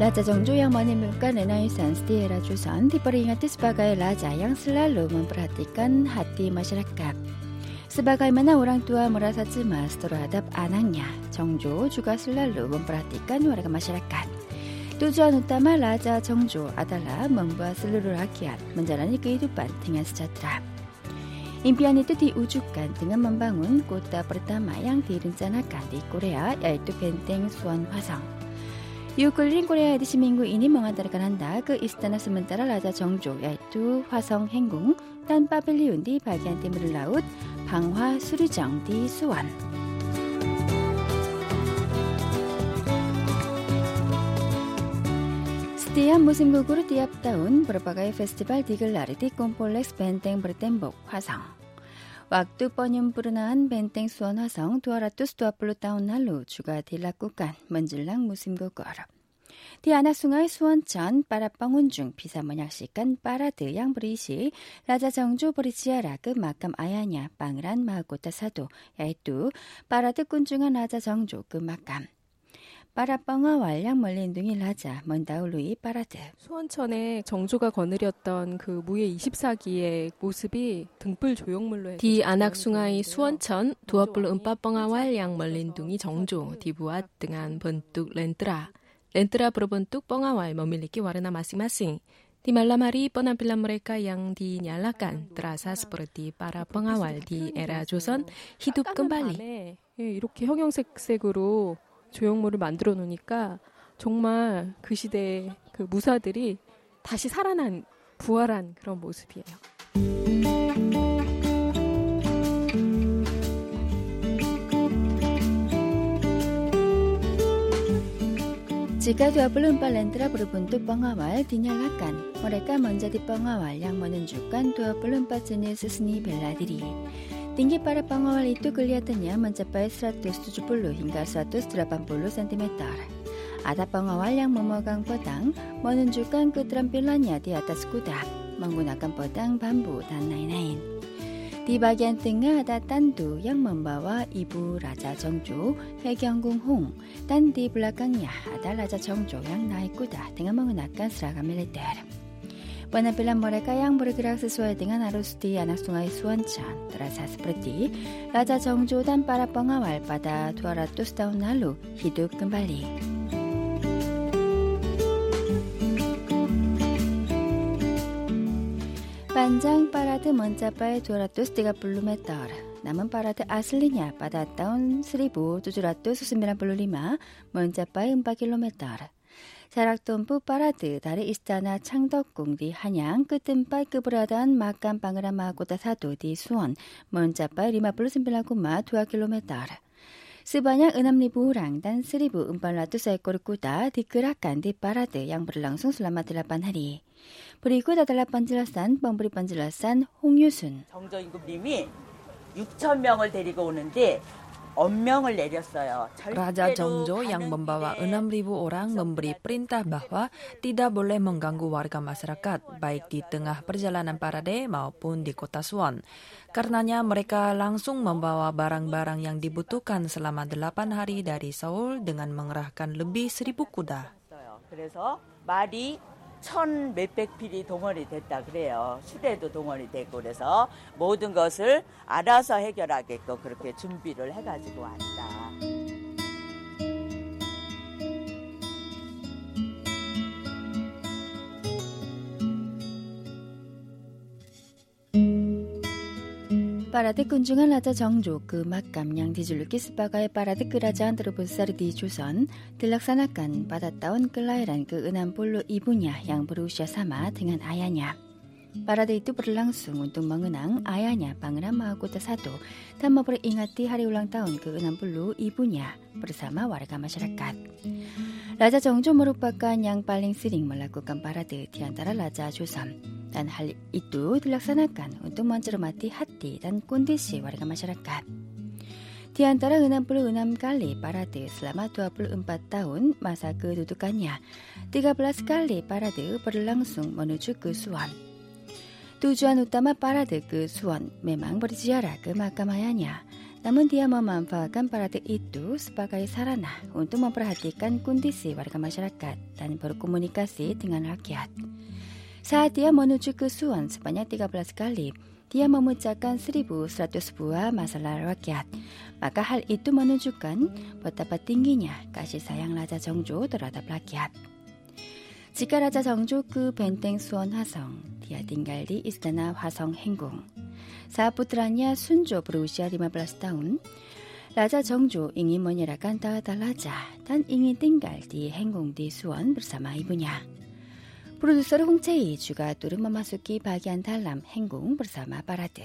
Raja Jongjo yang menyembuhkan Renaissance di era Joseon diperingati sebagai raja yang selalu memperhatikan hati masyarakat. Sebagaimana orang tua merasa cemas terhadap anaknya, Jongjo juga selalu memperhatikan warga masyarakat. Tujuan utama Raja Jongjo adalah membuat seluruh rakyat menjalani kehidupan dengan sejahtera. Impian itu diwujudkan dengan membangun kota pertama yang direncanakan di Korea yaitu Benteng Suwon Hwasong. 6월 링고레아 에드 시민구인이 멍한 다르가 난다. 그 이스타나 스문따라 라자 정조 야이투 화성 행궁 딴 바벨리온디 바기한테 물을 나웃 방화 수리정디 수완. 스티안 무심국으로 디압다운 브로바가의 페스티벌 디글라리디 꼼폴렉스 벤땡 브르덴복 화성. 왁두 뻔염 부르나한 벤땡 수원 화성 두아라뚜 스투아플로 따온 날로 주가 딜라 꾸깐 먼질랑 무심고 꺼럽 디아나숭알 수원천 빠라뻥운중 비사모약시간 빠라드 양브리시 라자정주 보리치아라그 마감 아야냐 빵란 마고따 사도 야이뚜 빠라드 꾼중한 라자정조 그 마감. 빠라뻥어 왈량 멀린 둥이 라자 먼다울루이 빠라드 수원천에 정조가 거느렸던 그 무예 24기의 모습이 등불 조형물로 디 안악숭아이 수원천 두어불 음빠뻥아 왈량 멀린 둥이 정조 디부아 등한 번뚝 렌트라. 렌트라 브로번뚝 뻥아 왈 머밀리기 와르나 마싱마싱. Di malam hari penampilan mereka yang dinyalakan 이렇게 형형색색으로 조형물을 만들어 놓으니까 정말 그 시대의 그 무사들이 다시 살아난 부활한 그런 모습이에요. 지가두아 블룸빨렌드라 부르분 뚜뻥아왈 디냐라깐 머레까 먼저 디뻥아왈 양머는 주간 두어 블룸빠츠니 스스니 벨라디리 Tinggi para pengawal itu kelihatannya mencapai 170 hingga 180 cm. Ada pengawal yang memegang pedang menunjukkan keterampilannya di atas kuda, menggunakan pedang bambu dan lain-lain. Di bagian tengah ada tandu yang membawa ibu Raja Jongjo, Hegyonggung Hong, dan di belakangnya ada Raja Jongjo yang naik kuda dengan menggunakan seragam militer. Penampilan mereka yang bergerak sesuai dengan arus di anak sungai Suwoncheon terasa seperti Raja Jongjo dan para pengawal pada 200 tahun lalu hidup kembali. Panjang parade mencapai 230 meter. Namun parade aslinya pada tahun 1795 mencapai 4 kilometer. 사락돈부 빠라드 다레 이스타나 창덕궁디 한양 끄뜸빨 끄브라단 막간방으라 마고다 사도디 수원 먼자빨 리마블루슨빌라구마 두아 킬로메타르 스바냐 은암리부랑 단 스리부 음발라투 사이코르꾸다 디크라칸디 빠라드 양브를랑송 슬라마들라반 하리. 그리고 다달라반질라산 범브리반질라산 홍유순. 정저임금님이 6천 명을 데리고 오는데 Raja Jongjo yang membawa 6.000 orang memberi perintah bahwa tidak boleh mengganggu warga masyarakat, baik di tengah perjalanan parade maupun di kota Suwon. Karenanya mereka langsung membawa barang-barang yang dibutuhkan selama 8 hari dari Seoul dengan mengerahkan lebih 1.000 kuda. 천 몇백 필이 동원이 됐다 그래요. 수레도 동원이 됐고 그래서 모든 것을 알아서 해결하게끔 그렇게 준비를 해가지고 왔다. Parade kunjungan Raja Jongjo ke makam yang dijuluki sebagai parade kerajaan terbesar di Joseon dilaksanakan pada tahun kelahiran ke-60 ibunya yang berusia sama dengan ayahnya. Parade itu berlangsung untuk mengenang ayahnya Pangeran Mahakota I dan memperingati hari ulang tahun ke-60 ibunya bersama warga masyarakat. Raja Jongjo merupakan yang paling sering melakukan parade di antara Raja Joseon. dan hal itu dilaksanakan untuk mencermati hati dan kondisi warga masyarakat. Di antara 66 kali parade selama 24 tahun masa kedudukannya, 13 kali parade berlangsung menuju ke Suwon. Tujuan utama parade ke Suwon memang berziarah ke makam ayahnya, Namun dia memanfaatkan parade itu sebagai sarana untuk memperhatikan kondisi warga masyarakat dan berkomunikasi dengan rakyat. Saat dia menuju ke Suwon sebanyak 13 kali, dia memecahkan 1.100 buah masalah rakyat. Maka hal itu menunjukkan betapa tingginya kasih sayang Raja Jongjo terhadap rakyat. Jika Raja Jongjo ke benteng Suwon Hasong, dia tinggal di Istana Hwasong Henggung. 사부트라냐 순조 브루시아 리마블라스타운. 라자 정조 잉이 뭐니라 깐따 달라자. 단 잉이 띵갈디 행공디 수원 브르사마 이분야 프로듀서 홍채희 주가 뚜르마마수기 박이안 달람 행궁 브르사마 바라드.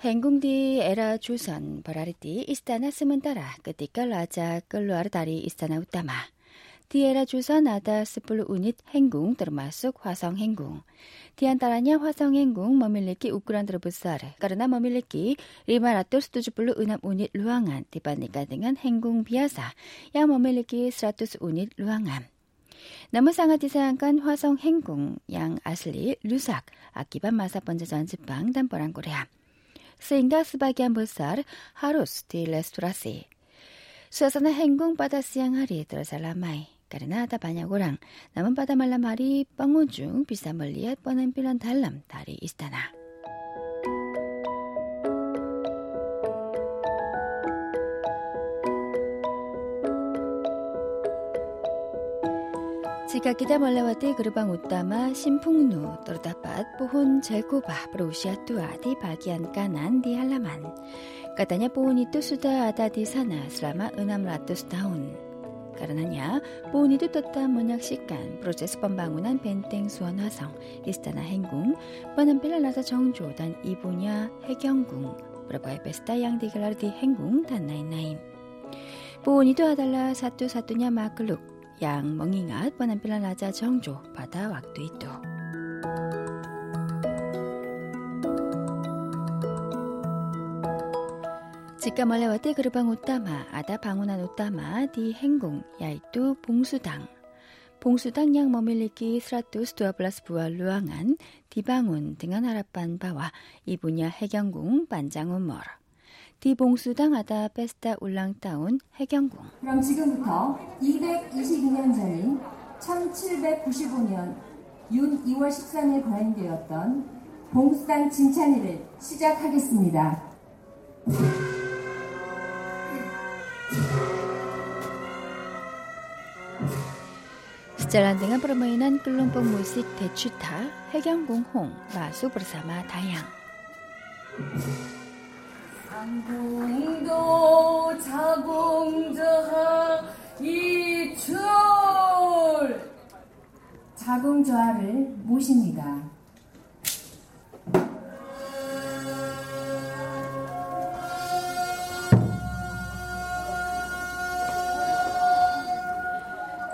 행궁디 에라 주선 버라르디 이스타나 스문따라 끄띠끌 라자 끌루아르다리 이스타나 우따마. Era Joseon ada 10 unit Henggung termasuk Hwasong Henggung. Di antaranya Hwasong Henggung memiliki ukuran terbesar karena memiliki 576 unit ruangan dibandingkan dengan Henggung biasa yang memiliki 100 unit ruangan. Namun sangat disayangkan Hwasong Henggung yang asli rusak akibat masa penjajahan Jepang dan Perang Korea. Sehingga sebagian besar harus direstorasi. Suasana Henggung pada siang hari terasa ramai karena ada banyak orang. Namun pada malam hari pengunjung bisa melihat penampilan dalam dari istana. Jika kita melewati gerbang utama Simpungnu, terdapat pohon jelkoba berusia tua di bagian kanan di halaman. Katanya pohon itu sudah ada di sana selama 600 tahun. 따라나냐? 뽀니 뜻떴다 문학 시간. 프로제스 번방운한 벤땡 수원 화성. 이스타나 행궁. 뻔한 필라나사 정조단 이분야 해경궁. 브라바의 베스타 양디 글라르디 행궁. 단나인나임. 뽀니도 아달라 사뚜 사뚜냐 마클룩. 양 멍잉아 뻔한 필라라자 정조. 바다 왁도 이또 직가말레와 떼그르방 옷다마, 아다 방운한 옷다마, 디 행궁, 야이뚜 봉수당. 봉수당 양 머밀리기 스라투스 두아블라스 부와 루앙안, 디방운 등한 아랍반 바와 이분야 해경궁 반장운 멀. 디봉수당 아다 베스타 울랑따운 해경궁. 그럼 지금부터 222년 전인 1795년 윤 2월 13일 거행되었던 봉수당 진찬일을 시작하겠습니다. Permainan kelompok musik Decuta, Hekyong Hong masuk bersama Dayang. 상궁도 자궁저하 이출 자궁저하를 모십니다.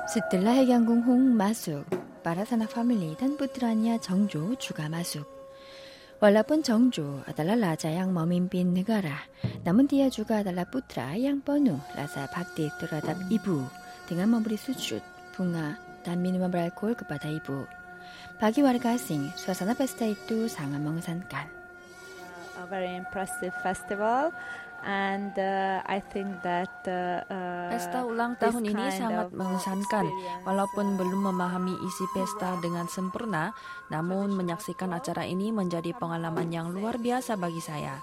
Setelah Hekyong Hong masuk, para sanak famili dan putranya Jongjo juga masuk. Walaupun Jongjo adalah raja yang memimpin negara, namun dia juga adalah putra yang penuh rasa bakti terhadap ibu dengan memberi sujud, bunga, dan minuman beralkohol kepada ibu. Bagi warga asing, suasana pesta itu sangat mengesankan. Very impressive festival and uh, I think that uh, uh, Pesta ulang tahun ini sangat mengesankan. Walaupun uh, belum memahami isi pesta dengan sempurna, namun menyaksikan acara ini menjadi pengalaman yang luar biasa bagi saya.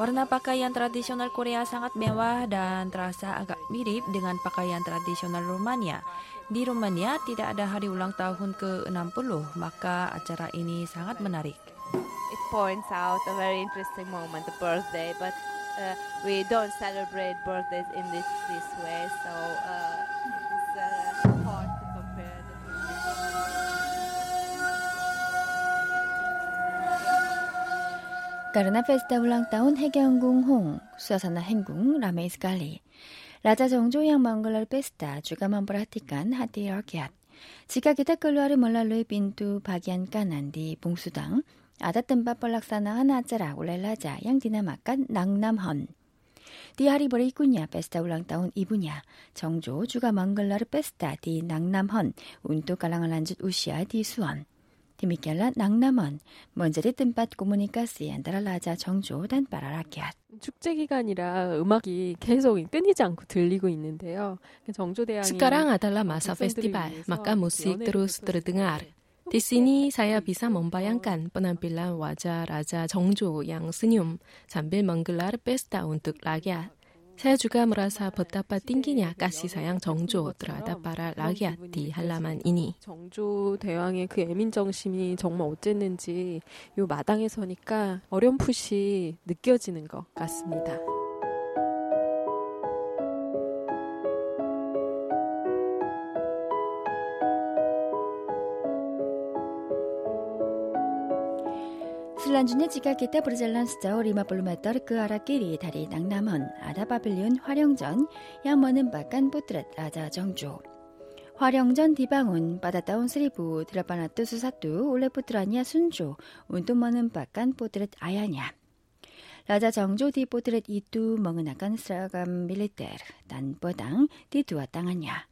Warna pakaian tradisional Korea sangat mewah dan terasa agak mirip dengan pakaian tradisional Rumania. Di Rumania tidak ada hari ulang tahun ke-60, maka acara ini sangat menarik. It points out a very interesting moment, the birthday, but uh, we don't celebrate birthdays in this this way, so uh, it's uh, hard to compare the. Karena pesta ulang tahun Hekyong Hong, suasana Henggung ramai sekali. Raja Jongjo yang menggelar pesta juga memperhatikan hati rakyat. Jika kita keluar melalui pintu bagian kanan di 아다뜸바 뻘락사나 하나짜라 올렐라자. 양디나마깐 낭남헌. 디하리버레 이꾸냐 베스타 울랑따운 이분야 정조 주가 망글라르 베스타 디 낭남헌. 운뚜 깔랑알란짓 우시아 디 수원 디미켈라 낭남헌. 먼저리 뜸밭 고무니까스 안다랄라자 정조 단바라라키앗. 축제 기간이라 음악이 계속 끊이지 않고 들리고 있는데요. 정조대왕이 스카랑 아달라 마사 그 페스티벌 마카 무식 드루스 드르등아르. 디스니, 사야, 비삼, 엄바양, 깐, 뻔한 빌라, 와자, 라자, 정조, 양, 스뇽, 잠빌, 멍글라르, 베스다, 운뜩, 라갸, 사야주가 무라사, 버따빠, 띵기냐, 까시사양, 정조, 드라다빠라, 라갸, 디, 할라만, 이니. 정조 대왕의 그 애민정심이 정말 어쨌는지 요 마당에 서니까 어렴풋이 느껴지는 것 같습니다. A반주는 지가 기타 브르젤란스자 오리마 블루메터 그 아라끼리 다리 낭남은 아다바빌리온 화령전 양머는 바간 부트렛 아자 정조 화령전 디방운 바다다운 스리부 드라바나트 수사뚜 올레포트라니아 순조 운동머는 바간 포트렛 아야냐. 라자 정조 디 포트렛 이뚜 멍은 아간 스라감 밀리테르 난보당 디두아 땅하냐.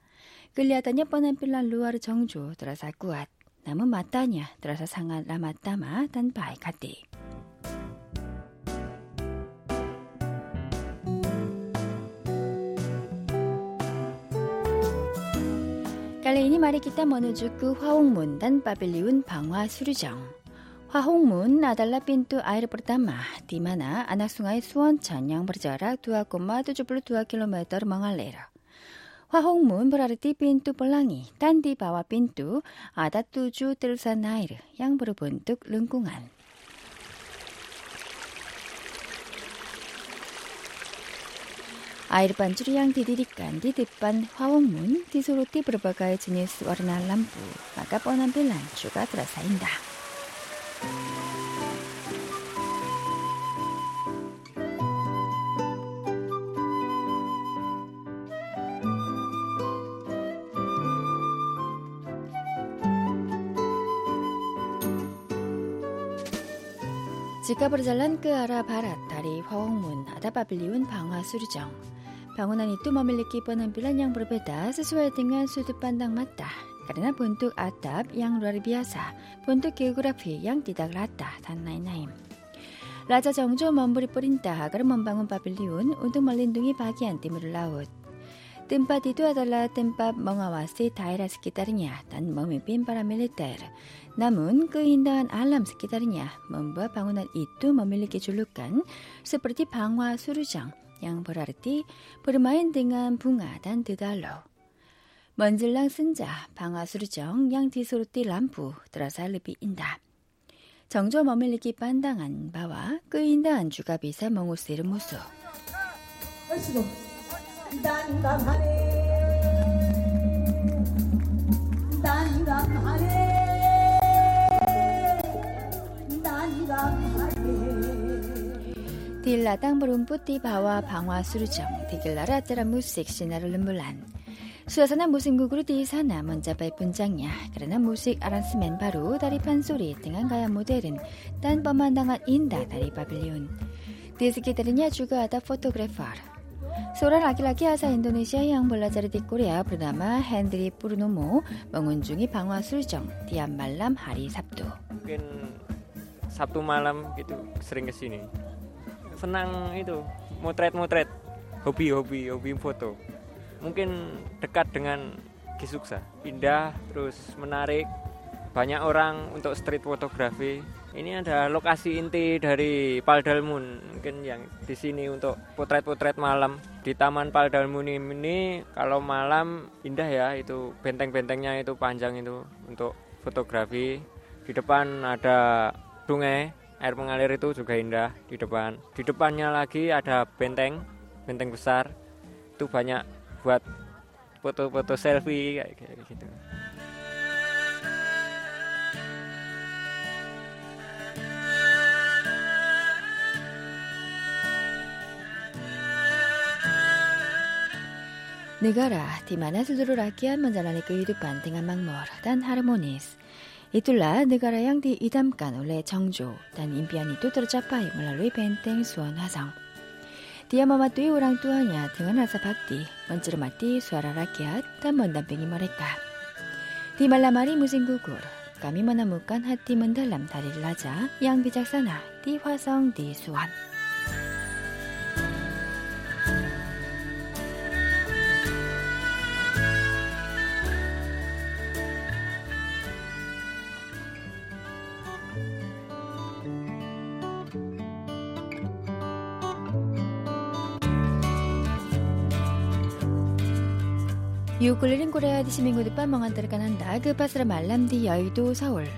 끌려다녀 뻔한 빌란 루아르 정조 드라사꾸앗 남은 마따냐 들어서 상한 라마따마 단바이 가띠. 갈레인이 말했기다 머느 주그 화홍문 단 바빌리운 방화 수류정. 화홍문 아달라 빈뚜 아이르브르다마 디마나 아낙숭아의 수원 전양 브르자라 두아꼬마 두주블루 두아킬로메터 망할레라. 화홍문 브라르티 빈뚜 볼랑이 딴디 바와 빈뚜 아다뚜주 뜰산 나이르 양부르 본뚝 릉궁안 아이르반 주리양 디디리깐 디디반 화홍문 디소로티 브르바가의 지니스 워르나 람부 마가 뻔한 빌란주가 들어사인다. Jika berjalan ke arah barat dari 다리 ada pavilion 방화 수리정 Bangunan itu memiliki penampilan yang berbeda sesuai dengan sudut pandang mata karena bentuk atap yang luar biasa, bentuk geografi yang tidak rata dan lain-lain. Raja Jongjo memberi perintah agar membangun pavilion untuk melindungi bagian timur laut. Tempat itu adalah tempat mengawasi daerah sekitarnya dan memimpin para militer. 남은 끄인단 알람스 기다리냐 먼바 방운한 이뚜 머밀리게 줄룩간 스프리티 방화 수르장 양보라르티 브르마인 등한 붕아단 드달로. 먼질랑 쓴자 방화 수르정 양디소르티 람푸 드라살르비 인다. 정조 머밀리기 반당한 바와 끄인다 안주가 비사 멍우스이르 모수. 아이고 난감하네. 난감하네. 딜라당 부름뿌띠 바와 방화 수르정 디길라라 아테라 무식 시나르른 물란 수아사나 무승국으로 디사나 먼저 발분장야 그러나 무식 아란스맨 바로 다리판 소리 등한 가야 모델은 딴 범한 당한 인다 다리 바빌리온 디스기다르냐 주가하다 포토그래퍼 소랄 아기라기 아사 인도네시아 양볼라자르 디코리아 브르나마 핸드리 뿌르노모 멍운중이 방화 수르정 디안말람 하리 삽도 Sabtu malam gitu sering ke sini senang itu motret motret hobi hobi hobi foto. Mungkin dekat dengan Kisuksa, indah terus menarik. Banyak orang untuk street photography. ini ada lokasi inti dari Paldalmun. Mungkin yang di sini untuk potret-potret malam. Di Taman Paldalmun ini kalau malam indah ya itu benteng-bentengnya itu panjang itu untuk fotografi. Di depan ada sungai air mengalir itu juga indah di depan. Di depannya lagi ada benteng benteng besar. Itu banyak buat foto-foto selfie kayak gitu. Negara di mana seluruh rakyat menjalani kehidupan dengan makmur dan harmonis. Itulah negara yang diidamkan oleh Jeongjo dan impian itu tercapai melalui benteng Suan Hasang. Dia mematuhi orang tuanya dengan rasa bakti, mencermati suara rakyat dan mendampingi mereka. Di malam hari musim gugur, kami menemukan hati mendalam dari raja yang bijaksana di Hwasong di Suan. 6을1고레 시민구드 빠망한다르간한 나그 파스라 말람디 여의도 서울.